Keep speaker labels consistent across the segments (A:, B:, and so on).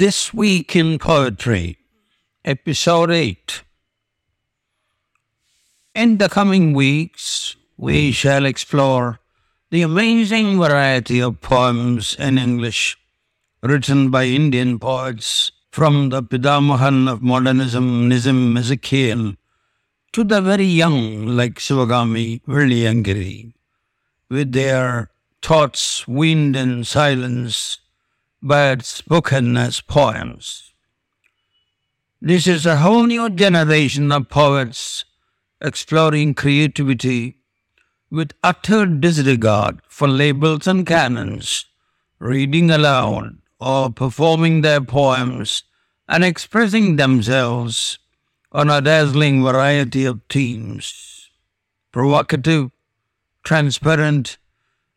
A: This Week in Poetry, Episode 8. In the coming weeks, we shall explore the amazing variety of poems in English written by Indian poets from the Pithamahan of modernism, Nissim Ezekiel, to the very young like Sivakami Velliyangiri, with their thoughts weaned in silence but spoken as poems. This is a whole new generation of poets exploring creativity with utter disregard for labels and canons, reading aloud or performing their poems and expressing themselves on a dazzling variety of themes provocative, transparent,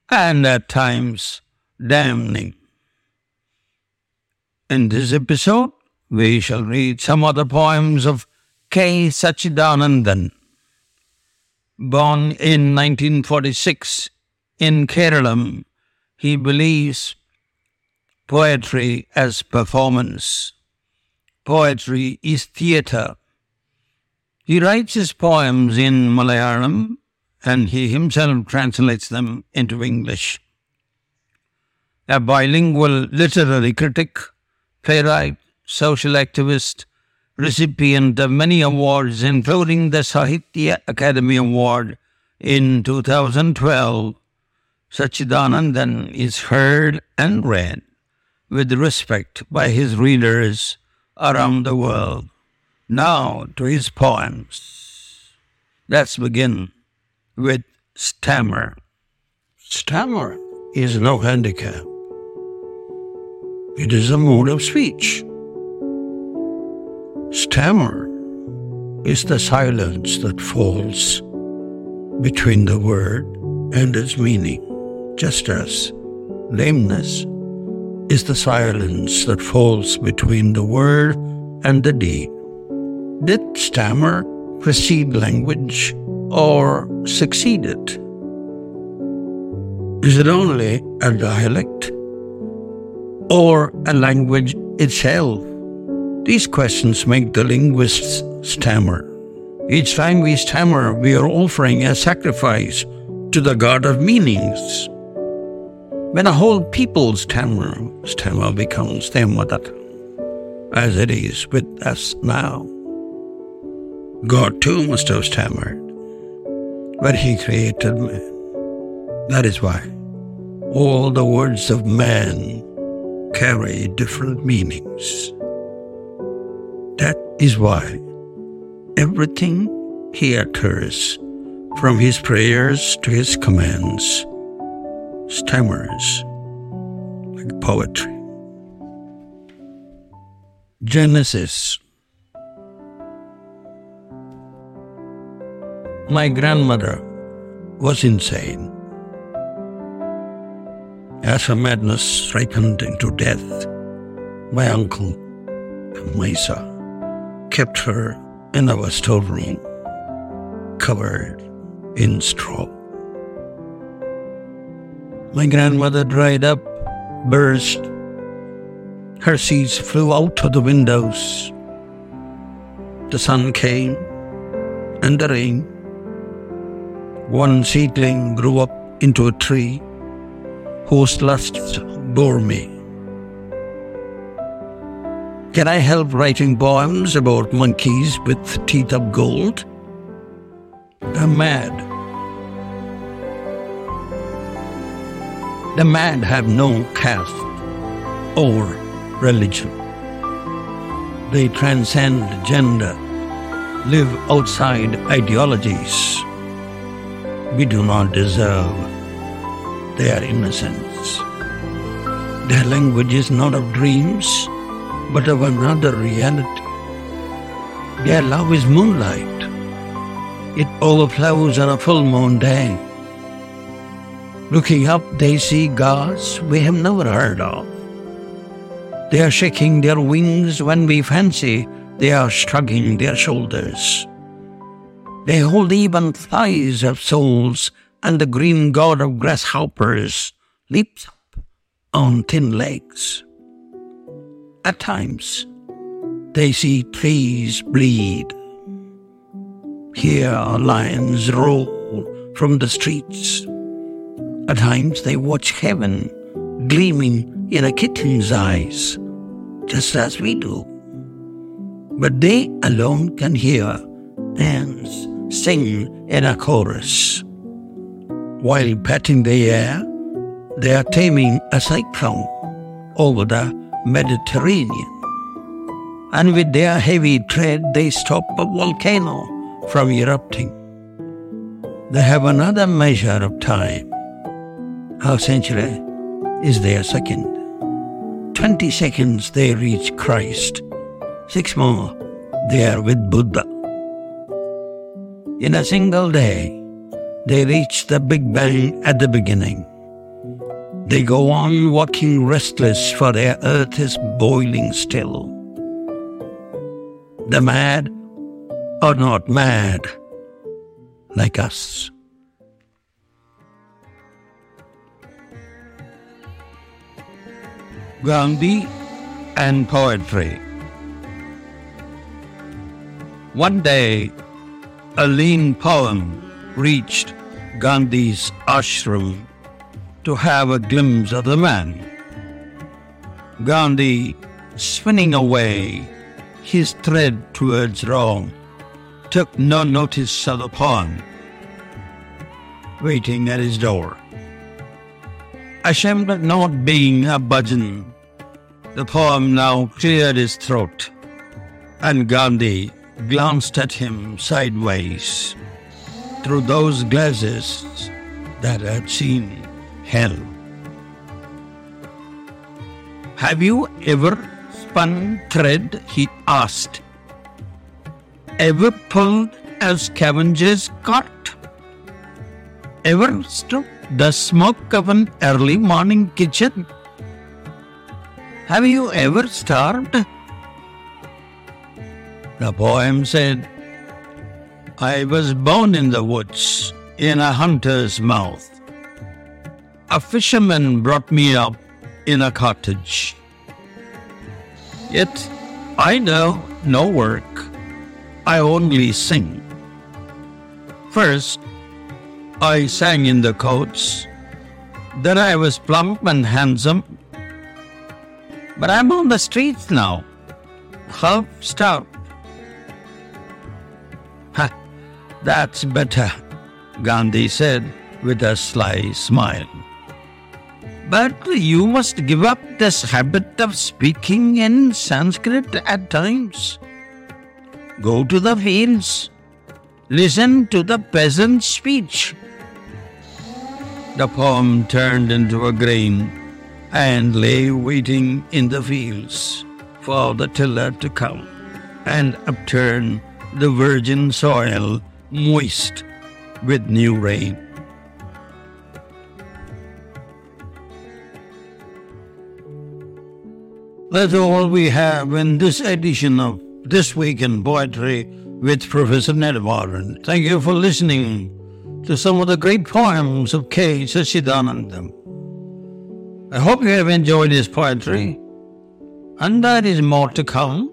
A: and at times damning. In this episode, we shall read some other poems of K. Satchidanandan. Born in 1946 in Kerala, he believes poetry as performance. Poetry is theatre. He writes his poems in Malayalam and he himself translates them into English. A bilingual literary critic, playwright, social activist, recipient of many awards, including the Sahitya Academy Award in 2012, Satchidanandan is heard and read with respect by his readers around the world. Now to his poems. Let's begin with stammer. Stammer is no handicap. It is a mode of speech. Stammer is the silence that falls between the word and its meaning, just as lameness is the silence that falls between the word and the deed. Did stammer precede language or succeed it? Is it only a dialect or a language itself? These questions make the linguists stammer. Each time we stammer, we are offering a sacrifice to the god of meanings. When a whole people stammer, stammer becomes their as it is with us now. God too must have stammered when he created man. That is why all the words of man carry different meanings. That is why everything he utters, from his prayers to his commands, stammers like poetry. Genesis My grandmother was insane. As her madness ripened into death, my uncle, Maisa, kept her in our storeroom, covered in straw. My grandmother dried up, burst. Her seeds flew out of the windows. The sun came and the rain. One seedling grew up into a tree whose lusts bore me. Can I help writing poems about monkeys with teeth of gold? I'm mad. The mad have no caste or religion. They transcend gender, live outside ideologies. We do not deserve their innocence. Their language is not of dreams, but of another reality. Their love is moonlight. It overflows on a full moon day. Looking up, they see gods we have never heard of. They are shaking their wings when we fancy they are shrugging their shoulders. They hold even flies of souls, and the green god of grasshoppers leaps up on thin legs. At times, they see trees bleed, hear lions roll from the streets. At times, they watch heaven gleaming in a kitten's eyes, just as we do. But they alone can hear ants sing in a chorus. While patting the air, they are taming a cyclone over the Mediterranean. And with their heavy tread, they stop a volcano from erupting. They have another measure of time. Our century is their second. Twenty seconds they reach Christ. Six more they are with Buddha. In a single day, they reach the Big Bang at the beginning. They go on walking restless, for their earth is boiling still. The mad are not mad like us. Gandhi and poetry. One day, a lean poem reached Gandhi's ashram to have a glimpse of the man. Gandhi, spinning away his thread towards wrong, took no notice of the poem waiting at his door. Ashamed of not being a bhajan, the poem now cleared his throat, and Gandhi glanced at him sideways through those glasses that had seen hell. Have you ever spun thread? he asked. Ever pulled a scavenger's cart? Ever struck the smoke of an early morning kitchen? Have you ever starved? The poem said, I was born in the woods, in a hunter's mouth. A fisherman brought me up in a cottage. Yet I know no work, I only sing. First, I sang in the coats, then I was plump and handsome. But I'm on the streets now, half starved. That's better, Gandhi said with a sly smile. But you must give up this habit of speaking in Sanskrit at times. Go to the fields. Listen to the peasant's speech. The poem turned into a grain and lay waiting in the fields for the tiller to come and upturn the virgin soil moist with new rain. That's all we have in this edition of This Week in Poetry with Professor Nedumaran. Thank you for listening to some of the great poems of K. Satchidanandan. I hope you have enjoyed his poetry, and there is more to come.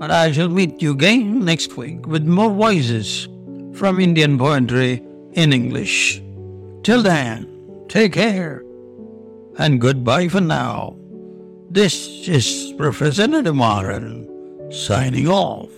A: And I shall meet you again next week with more voices from Indian poetry in English. Till then, take care and goodbye for now. This is Professor Nedumaran signing off.